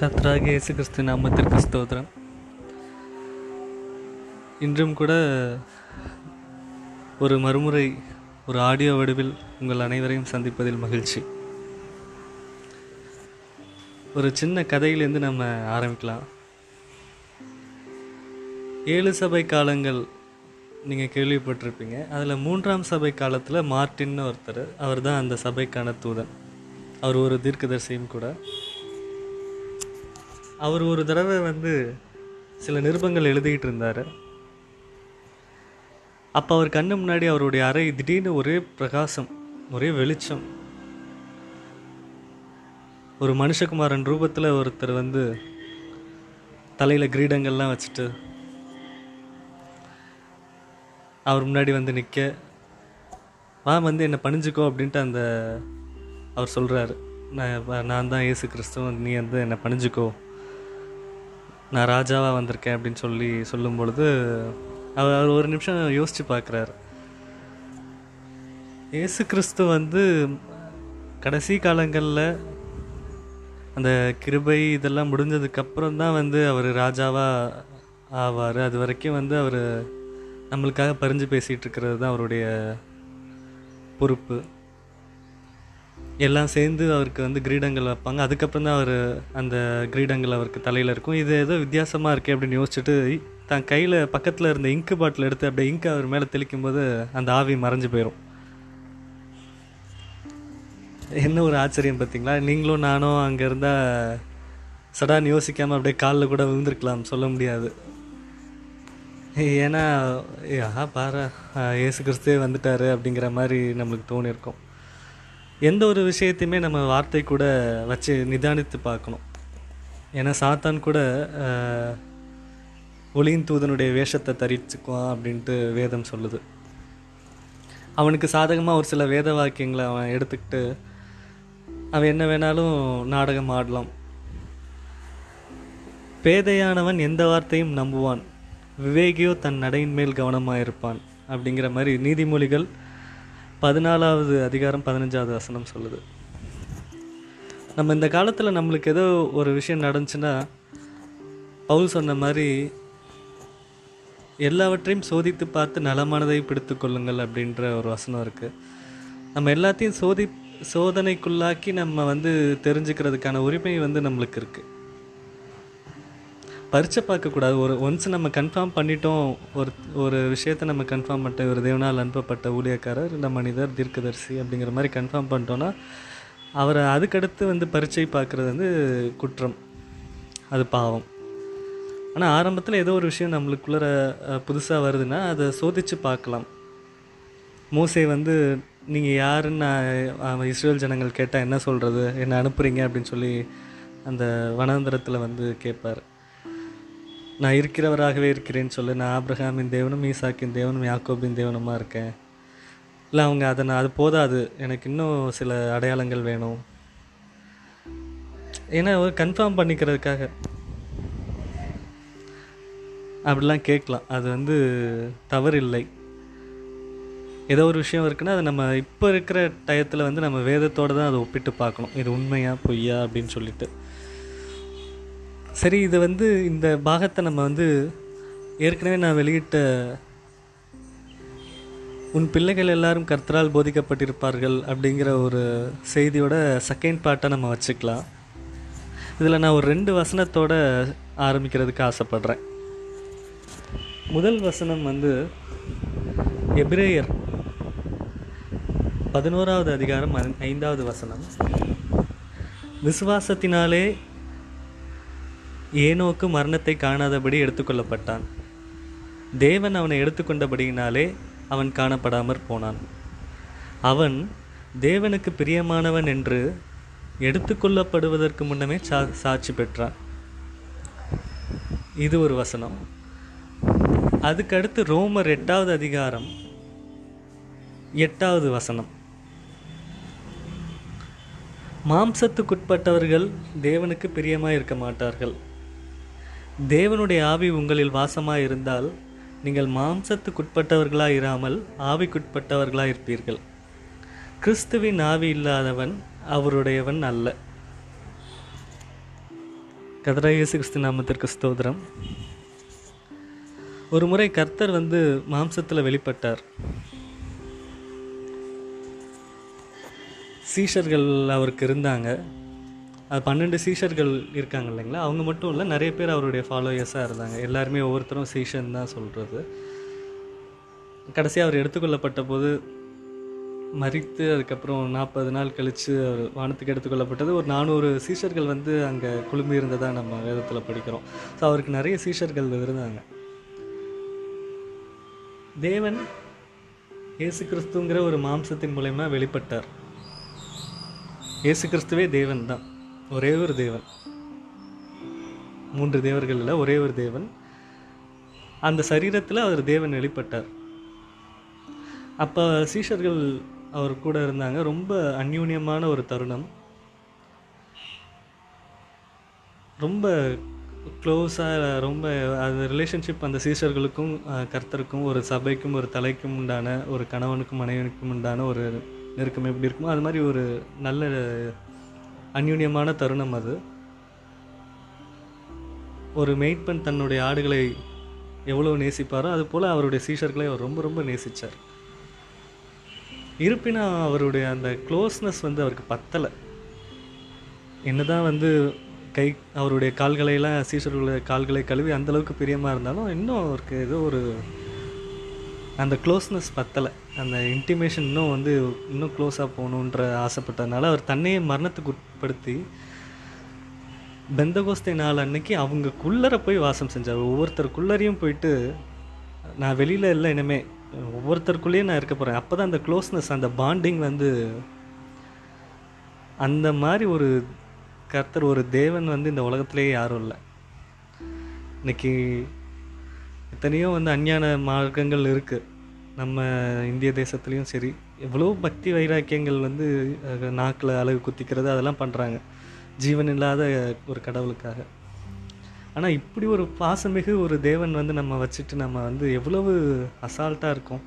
கத்ராக இயேசு கிறிஸ்து நாமத்திற்கு ஸ்தோத்திரம். இன்றும் கூட ஒரு மறுமுறை ஒரு ஆடியோ வடிவில் உங்கள் அனைவரையும் சந்திப்பதில் மகிழ்ச்சி. ஒரு சின்ன கதையிலேருந்து நம்ம ஆரம்பிக்கலாம். ஏழு சபை காலங்கள் நீங்கள் கேள்விப்பட்டிருப்பீங்க. அதில் மூன்றாம் சபை காலத்தில் மார்ட்டின்னு ஒருத்தர் அவர் தான் அந்த சபைக்கான தூதன். அவர் ஒரு தீர்க்கதரிசியும் கூட. அவர் ஒரு தடவை வந்து சில நிருபங்கள் எழுதிக்கிட்டு இருந்தார். அப்போ அவர் கண்ணு முன்னாடி அவருடைய அறை திடீர்னு ஒரே பிரகாசம் ஒரே வெளிச்சம். ஒரு மனுஷகுமாரன் ரூபத்தில் ஒருத்தர் வந்து தலையில் கிரீடங்கள்லாம் வச்சுட்டு அவர் முன்னாடி வந்து நிற்க வா வந்து என்னை பணிஞ்சுக்கோ அப்படின்ட்டு அந்த அவர் சொல்கிறாரு நான் நான் தான் இயேசு கிறிஸ்துவ நீ வந்து என்னை பணிஞ்சுக்கோ. நான் ராஜாவாக வந்திருக்கேன் அப்படின்னு சொல்லி சொல்லும் பொழுது அவர் அவர் ஒரு நிமிஷம் யோசித்து பார்க்குறாரு. இயேசு கிறிஸ்து வந்து கடைசி காலங்களில் அந்த கிருபை இதெல்லாம் முடிஞ்சதுக்கப்புறம் தான் வந்து அவர் ராஜாவாக ஆவார். அது வரைக்கும் வந்து அவர் நம்மளுக்காக பறிஞ்சு பேசிகிட்டு இருக்கிறது தான் அவருடைய பொறுப்பு. எல்லாம் சேர்ந்து அவருக்கு வந்து கிரீடங்கள் வைப்பாங்க. அதுக்கப்புறம் தான் அவர் அந்த கிரீடங்கள் அவருக்கு தலையில் இருக்கும். இது ஏதோ வித்தியாசமாக இருக்கே அப்படின்னு யோசிச்சுட்டு தன் கையில் பக்கத்தில் இருந்த இங்கு பாட்டில் எடுத்து அப்படியே இங்கு அவர் மேலே தெளிக்கும் போது அந்த ஆவி மறைஞ்சு போயிடும் என்ன ஒரு ஆச்சரியம் பார்த்தீங்களா? நீங்களும் நானும் அங்கே இருந்தால் சடான் யோசிக்காமல் அப்படியே காலில் கூட விழுந்திருக்கலாம். சொல்ல முடியாது. ஏன்னா ஆ பாரு ஏசு கிறிஸ்தே வந்துட்டாரு அப்படிங்கிற மாதிரி நம்மளுக்கு தோணியிருக்கும் எந்த ஒரு விஷயத்தையுமே நம்ம வார்த்தை கூட வச்சு நிதானித்து பார்க்கணும். ஏன்னா சாத்தான் கூட ஒளியின் தூதனுடைய வேஷத்தை தரிச்சுக்குவான் அப்படின்ட்டு வேதம் சொல்லுது. அவனுக்கு சாதகமாக ஒரு சில வேத வாக்கியங்களை அவன் எடுத்துக்கிட்டு அவன் என்ன வேணாலும் நாடகம் ஆடலாம். பேதையானவன் எந்த வார்த்தையும் நம்புவான். விவேகியோ தன் நடையின் மேல் கவனமாக இருப்பான் அப்படிங்கிற மாதிரி நீதிமொழிகள் பதினாலாவது அதிகாரம் பதினஞ்சாவது வசனம் சொல்லுது. நம்ம இந்த காலத்தில் நம்மளுக்கு ஏதோ ஒரு விஷயம் நடந்துச்சுன்னா பவுல் சொன்ன மாதிரி எல்லாவற்றையும் சோதித்து பார்த்து நலமானதை பிடித்து கொள்ளுங்கள் அப்படின்ற ஒரு வசனம் இருக்குது நம்ம எல்லாத்தையும் சோதி சோதனைக்குள்ளாக்கி நம்ம வந்து தெரிஞ்சுக்கிறதுக்கான உரிமை வந்து நம்மளுக்கு இருக்குது பறிச்சு பார்க்கக்கூடாது. ஒரு ஒன்ஸ் நம்ம கன்ஃபார்ம் பண்ணிட்டோம் ஒரு ஒரு விஷயத்தை நம்ம கன்ஃபார்ம் பண்ணிட்ட ஒரு தேவனால் அனுப்பப்பட்ட ஊழியக்காரர் இந்த மனிதர் தீர்க்கதரிசி அப்படிங்கிற மாதிரி கன்ஃபார்ம் பண்ணிட்டோன்னா அவரை அதுக்கடுத்து வந்து பரீட்சை பார்க்குறது வந்து குற்றம். அது பாவம். ஆனால் ஆரம்பத்தில் ஏதோ ஒரு விஷயம் நம்மளுக்குள்ளே புதுசாக வருதுன்னா அதை சோதித்து பார்க்கலாம். மோசே வந்து நீங்கள் யாருன்னு நான் இஸ்ரேல் ஜனங்கள் கேட்டால் என்ன சொல்கிறது என்ன அனுப்புகிறீங்க அப்படின்னு சொல்லி அந்த வனாந்திரத்தில் வந்து கேட்பார். நான் இருக்கிறவராகவே இருக்கிறேன்னு சொல்லு. நான் ஆப்ரஹாமின் தேவனும் ஈசாக்கின் தேவனும் யாக்கோபின் தேவனுமா இருக்கேன். இல்லை அவங்க அதை நான் அது போதாது. எனக்கு இன்னும் சில அடையாளங்கள் வேணும். ஏன்னா கன்ஃபார்ம் பண்ணிக்கிறதுக்காக. அப்படிலாம் கேட்கலாம். அது வந்து தவறு இல்லை ஏதோ ஒரு விஷயம் இருக்குன்னா அது நம்ம இப்போ இருக்கிற டயத்தில் வந்து நம்ம வேதத்தோடு தான் அதை ஒப்பிட்டு பார்க்கணும். இது உண்மையா பொய்யா அப்படின்னு சொல்லிட்டு. சரி இது வந்து இந்த பாகத்தை நம்ம வந்து ஏற்கனவே நான் வெளியிட்ட உன் பிள்ளைகள் எல்லாரும் கர்த்தரால் போதிக்கப்பட்டிருப்பார்கள் அப்படிங்கிற ஒரு செய்தியோட செகண்ட் பார்ட்டை நம்ம வச்சுக்கலாம். இதில் நான் ஒரு ரெண்டு வசனத்தோட ஆரம்பிக்கிறதுக்கு ஆசைப்படுறேன். முதல் வசனம் வந்து எபிரேயர் பதினோராவது அதிகாரம் ஐந்தாவது வசனம். விசுவாசத்தினாலே ஏனோக்கு மரணத்தை காணாதபடி எடுத்துக்கொள்ளப்பட்டான். தேவன் அவனை எடுத்துக்கொண்டபடியினாலே அவன் காணப்படாமற் போனான். அவன் தேவனுக்கு பிரியமானவன் என்று எடுத்துக்கொள்ளப்படுவதற்கு முன்னமே சா சாட்சி பெற்றான். இது ஒரு வசனம். அதுக்கடுத்து ரோமர் எட்டாவது அதிகாரம் எட்டாவது வசனம். மாம்சத்துக்குட்பட்டவர்கள் தேவனுக்கு பிரியமாக இருக்க மாட்டார்கள். தேவனுடைய ஆவி உங்களில் வாசமாக இருந்தால் நீங்கள் மாம்சத்துக்குட்பட்டவர்களாக இராமல் ஆவிக்குட்பட்டவர்களாக இருப்பீர்கள் கிறிஸ்துவின் ஆவி இல்லாதவன் அவருடையவன் அல்ல. கதராயேசு கிறிஸ்து நாமத்திற்கு ஸ்தோத்திரம். ஒரு முறை கர்த்தர் வந்து மாம்சத்தில் வெளிப்பட்டார். சீஷர்கள் அவருக்கு இருந்தாங்க. பன்னெண்டு சீஷர்கள் இருக்காங்க இல்லைங்களா? அவங்க மட்டும் இல்லை நிறைய பேர் அவருடைய ஃபாலோயர்ஸாக இருந்தாங்க. எல்லாருமே ஒவ்வொருத்தரும் சீஷன் தான் சொல்கிறது கடைசியாக அவர் எடுத்துக்கொள்ளப்பட்ட போது மறித்து அதுக்கப்புறம் நாற்பது நாள் கழித்து அவர் வானத்துக்கு எடுத்துக்கொள்ளப்பட்டது. ஒரு நானூறு சீஷர்கள் வந்து அங்கே குழுமி இருந்ததாக நம்ம வேதத்தில் படிக்கிறோம். ஸோ அவருக்கு நிறைய சீஷர்கள் இருந்தாங்க. தேவன் இயேசு கிறிஸ்துங்கிற ஒரு மாம்சத்தின் மூலயமா வெளிப்பட்டார். இயேசு கிறிஸ்துவே தேவன் தான். ஒரே ஒரு தேவன். மூன்று தேவர்கள் இல்லை ஒரே ஒரு தேவன். அந்த சரீரத்தில் அவர் தேவன் வெளிப்பட்டார். அப்போ சீஷர்கள் அவர் கூட இருந்தாங்க. ரொம்ப அந்யூன்யமான ஒரு தருணம். ரொம்ப க்ளோஸாக ரொம்ப அந்த ரிலேஷன்ஷிப் அந்த சீஷர்களுக்கும் கர்த்தருக்கும் ஒரு சபைக்கும் ஒரு தலைக்கும் உண்டான ஒரு கணவனுக்கும் மனைவனுக்கும் உண்டான ஒரு நெருக்கம் எப்படி இருக்குமோ அது மாதிரி ஒரு நல்ல அந்யூன்யமான தருணம் அது. ஒரு மெய்ப்பன் தன்னுடைய ஆடுகளை எவ்வளோ நேசிப்பாரோ அது போல் அவருடைய சீஷர்களை அவர் ரொம்ப ரொம்ப நேசித்தார் இருப்பினும் அவருடைய அந்த க்ளோஸ்னஸ் வந்து அவருக்கு பத்தலை. என்னதான் வந்து கை அவருடைய கால்களையெல்லாம் சீசர்களுடைய கால்களை கழுவி அந்தளவுக்கு பிரியமாக இருந்தாலும் இன்னும் அவருக்கு ஏதோ ஒரு அந்த க்ளோஸ்னஸ் பத்தலை. அந்த இன்டிமேஷன் இன்னும் வந்து இன்னும் க்ளோஸாக போகணுன்ற ஆசைப்பட்டதுனால அவர் தன்னையே மரணத்துக்கு உட்படுத்தி பெந்தகோஸ்தை நாள் அன்னைக்கு அவங்க குள்ளரை போய் வாசம் செஞ்சார். ஒவ்வொருத்தருக்குள்ளரையும் போயிட்டு நான் வெளியில் இல்லை இனிமே. ஒவ்வொருத்தருக்குள்ளேயும் நான் இருக்க போகிறேன் அப்போ தான் அந்த க்ளோஸ்னஸ் அந்த பாண்டிங் வந்து அந்த மாதிரி ஒரு கர்த்தர் ஒரு தேவன் வந்து இந்த உலகத்துலேயே யாரும் இல்லை. இன்னைக்கு எத்தனையோ வந்து அஞ்ஞான மார்க்கங்கள் இருக்குது நம்ம இந்திய தேசத்துலேயும் சரி எவ்வளோ பக்தி வைராக்கியங்கள் வந்து நாக்கில் அழகு குத்திக்கிறது அதெல்லாம் பண்ணுறாங்க ஜீவன் இல்லாத ஒரு கடவுளுக்காக. ஆனால் இப்படி ஒரு பாசமிகு ஒரு தேவன் வந்து நம்ம வச்சுட்டு நம்ம வந்து எவ்வளவு அசால்ட்டாக இருக்கோம்.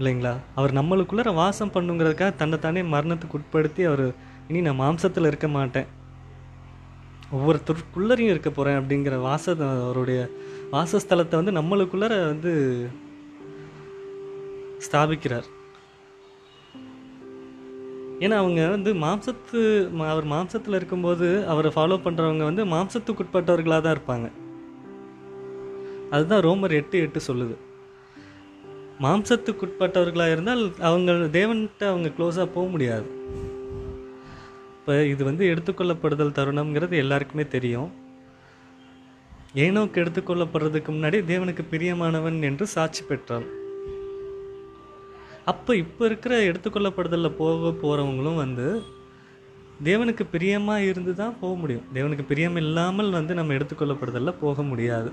இல்லைங்களா? அவர் நம்மளுக்குள்ளார வாசம் பண்ணுங்கிறதுக்காக தன்னைத்தானே மரணத்துக்கு உட்படுத்தி அவர் இனி நான் மாம்சத்தில் இருக்க மாட்டேன். ஒவ்வொருத்தருக்குள்ளரையும் இருக்க போகிறேன் அப்படிங்கிற வாசத்தை அவருடைய வாசஸ்தலத்தை வந்து நம்மளுக்குள்ளார வந்து ஸ்தாபிக்கிறார். ஏன்னா அவங்க வந்து மாம்சத்து அவர் மாம்சத்தில் இருக்கும்போது அவரை ஃபாலோ பண்ணுறவங்க வந்து மாம்சத்துக்குட்பட்டவர்களாக தான் இருப்பாங்க. அதுதான் ரோமர் எட்டு எட்டு சொல்லுது. மாம்சத்துக்குட்பட்டவர்களாக இருந்தால் அவங்க தேவன்கிட்ட அவங்க க்ளோஸாக போக முடியாது. இப்போ இது வந்து எடுத்துக்கொள்ளப்படுதல் தருணம்ங்கிறது எல்லாருக்குமே தெரியும். ஏனோக்கு எடுத்துக்கொள்ளப்படுறதுக்கு முன்னாடி தேவனுக்கு பிரியமானவன் என்று சாட்சி பெற்றான். அப்போ இப்போ இருக்கிற எடுத்துக்கொள்ளப்படுதலில் போக போகிறவங்களும் வந்து தேவனுக்கு பிரியமாக இருந்து தான் போக முடியும். தேவனுக்கு பிரியம் இல்லாமல் வந்து நம்ம எடுத்துக்கொள்ளப்படுதலில் போக முடியாது.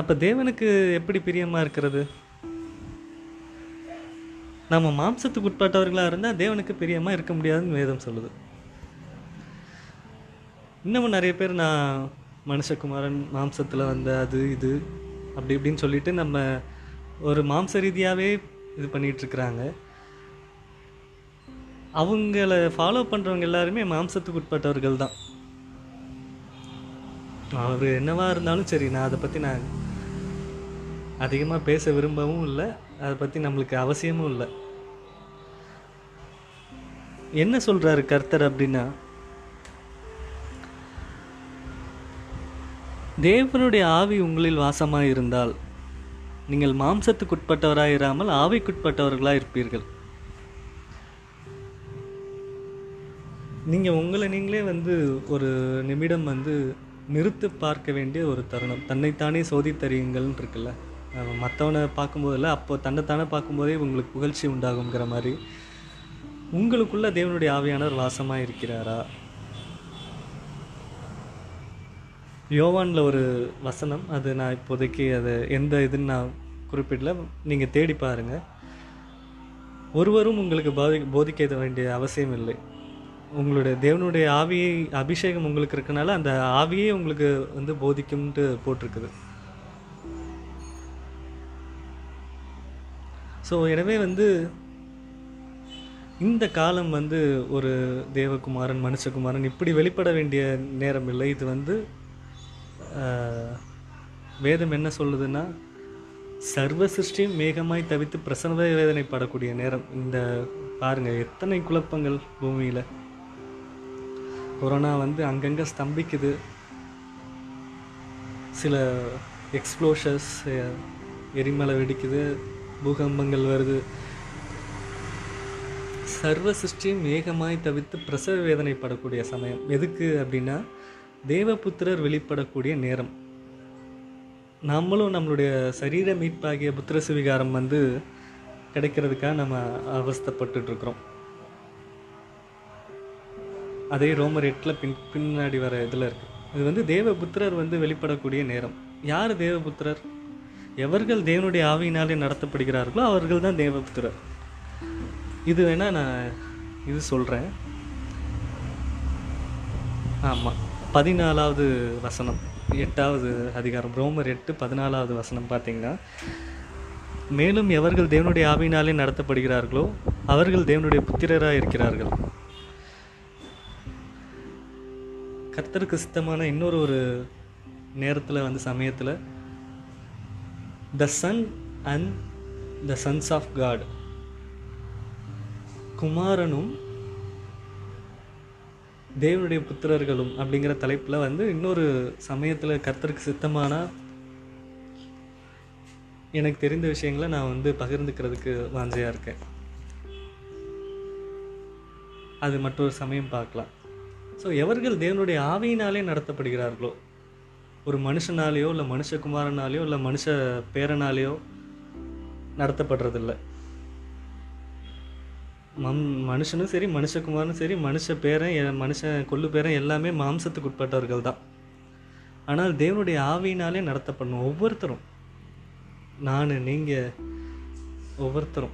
அப்போ தேவனுக்கு எப்படி பிரியமாக இருக்கிறது? நம்ம மாம்சத்துக்கு உட்பட்டவர்களாக இருந்தால் தேவனுக்கு பிரியமாக இருக்க முடியாதுன்னு வேதம் சொல்லுது. இன்னமும் நிறைய பேர் நான் மனுஷகுமாரன் மாம்சத்தில் வந்த அது இது அப்படி இப்படின்னு சொல்லிட்டு நம்ம ஒரு மாம்ச ரீதியாகவே இது பண்ணிகிட்ருக்குறாங்க அவங்கள ஃபாலோ பண்ணுறவங்க எல்லாருமே மாம்சத்துக்கு உட்பட்டவர்கள் தான். அவர் என்னவாக இருந்தாலும் சரி நான் அதை பற்றி நான் அதிகமாக பேச விரும்பவும் இல்லை. அதை பற்றி நம்மளுக்கு அவசியமும் இல்லை. என்ன சொல்கிறாரு கர்த்தர் அப்படின்னா தேவனுடைய ஆவி உங்களில் வாசமாக இருந்தால் நீங்கள் மாம்சத்துக்குட்பட்டவராக இராமல் ஆவிக்குட்பட்டவர்களாக இருப்பீர்கள். நீங்கள் உங்களை நீங்களே வந்து ஒரு நிமிடம் வந்து நிறுத்து பார்க்க வேண்டிய ஒரு தருணம். தன்னைத்தானே சோதித்தறியுங்கள்னு இருக்குல்ல மற்றவனை பார்க்கும்போதில்ல அப்போ தன்னைத்தானே பார்க்கும்போதே உங்களுக்கு புகழ்ச்சி உண்டாகுங்கிற மாதிரி. உங்களுக்குள்ள தேவனுடைய ஆவியானவர் வாசமாக இருக்கிறாரா? யோவானில் ஒரு வசனம் அது நான் இப்போதைக்கு அது எந்த இதுன்னு நான் குறிப்பிடல. நீங்கள் தேடி பாருங்கள் ஒருவரும் உங்களுக்கு போதி போதிக்க வேண்டிய அவசியம் இல்லை. உங்களுடைய தேவனுடைய ஆவியை அபிஷேகம் உங்களுக்கு இருக்கனால அந்த ஆவியே உங்களுக்கு வந்து போதிக்கும்ட்டு போட்டிருக்குது. ஸோ எனவே வந்து இந்த காலம் வந்து ஒரு தேவகுமாரன் மனுஷகுமாரன் இப்படி வெளிப்பட வேண்டிய நேரம் இல்லை. இது வந்து வேதம் என்ன சொல்லுதுன்னா சர்வ சிருஷ்டியும் மேகமாய் தவித்து பிரசவ வேதனைப்படக்கூடிய நேரம். இந்த பாருங்க எத்தனை குழப்பங்கள் பூமியில். கொரோனா வந்து அங்கங்கே ஸ்தம்பிக்குது. சில எக்ஸ்ப்ளோஷர்ஸ் எரிமலை வெடிக்குது பூகம்பங்கள் வருது. சர்வ சிருஷ்டியும் மேகமாய் தவித்து பிரசவ வேதனைப்படக்கூடிய சமயம். எதுக்கு அப்படின்னா தேவபுத்திரர் வெளிப்படக்கூடிய நேரம். நம்மளும் நம்மளுடைய சரீர மீட்பாகிய புத்திர சுவிகாரம் வந்து கிடைக்கிறதுக்காக நம்ம அவஸ்தைப்பட்டுட்டு இருக்கிறோம் அதே ரோமர் எட்டில் பின் பின்னாடி வர இதில் இருக்கு. இது வந்து தேவபுத்திரர் வந்து வெளிப்படக்கூடிய நேரம். யார் தேவபுத்திரர்? எவர்கள் தேவனுடைய ஆவியினாலே நடத்தப்படுகிறார்களோ அவர்கள் தான் தேவபுத்திரர். இது வேணால் நான் இது சொல்கிறேன் ஆமாம் பதினாலாவது வசனம் எட்டாவது அதிகாரம் ரோமர் எட்டு பதினாலாவது வசனம் பார்த்தீங்கன்னா மேலும் எவர்கள் தேவனுடைய ஆவியினாலே நடத்தப்படுகிறார்களோ அவர்கள் தேவனுடைய புத்திரராக இருக்கிறார்கள். கர்த்தருக்கு சித்தமான இன்னொரு ஒரு நேரத்தில் வந்து சமயத்தில் the son and the sons of God குமாரனும் தேவனுடைய புத்திரர்களும் அப்படிங்கிற தலைப்பில் வந்து இன்னொரு சமயத்தில் கர்த்தருக்கு சித்தமான எனக்கு தெரிந்த விஷயங்களை நான் வந்து பகிர்ந்துக்கிறதுக்கு வாஞ்சையாக இருக்கேன். அது மற்றொரு சமயம் பார்க்கலாம். ஸோ எவர்கள் தேவனுடைய ஆவியினாலே நடத்தப்படுகிறார்களோ ஒரு மனுஷனாலேயோ இல்லை மனுஷகுமாரனாலேயோ இல்லை மனுஷ பேரனாலேயோ நடத்தப்படுறதில்ல. மம் மனுஷனும் சரி மனுஷகுமாரனும் சரி மனுஷ பேரன் எ- மனுஷன் கொள்ளு பேரன் எல்லாமே மாம்சத்துக்கு உட்பட்டவர்கள் தான். ஆனால் தேவனுடைய ஆவியினாலே நடத்தப்படணும் ஒவ்வொருத்தரும். நான் நீங்கள் ஒவ்வொருத்தரும்.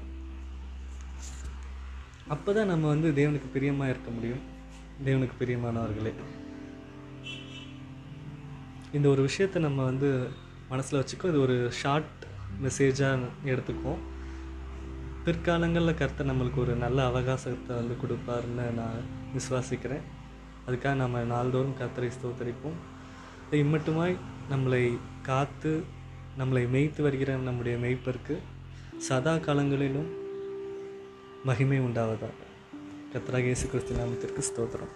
அப்போ தான் நம்ம வந்து தேவனுக்கு பிரியமாக இருக்க முடியும். தேவனுக்கு பிரியமானவர்களே. இந்த ஒரு விஷயத்தை நம்ம வந்து மனசில் வச்சுக்கோ. இது ஒரு ஷார்ட் மெசேஜாக எடுத்துக்குவோம். பிற்காலங்களில் கர்த்தர் நம்மளுக்கு ஒரு நல்ல அவகாசத்தை வந்து கொடுப்பாருன்னு நான் விசுவாசிக்கிறேன். அதுக்காக நம்ம நாள்தோறும் கர்த்தரை ஸ்தோத்தரிப்போம். இம்மட்டுமாய் நம்மளை காத்து நம்மளை மேய்த்து வருகிற நம்முடைய மேய்ப்பருக்கு சதா காலங்களிலும் மகிமை உண்டாவதாக. கத்ராகேசு கிறிஸ்து நாமத்திற்கு ஸ்தோத்திரம்.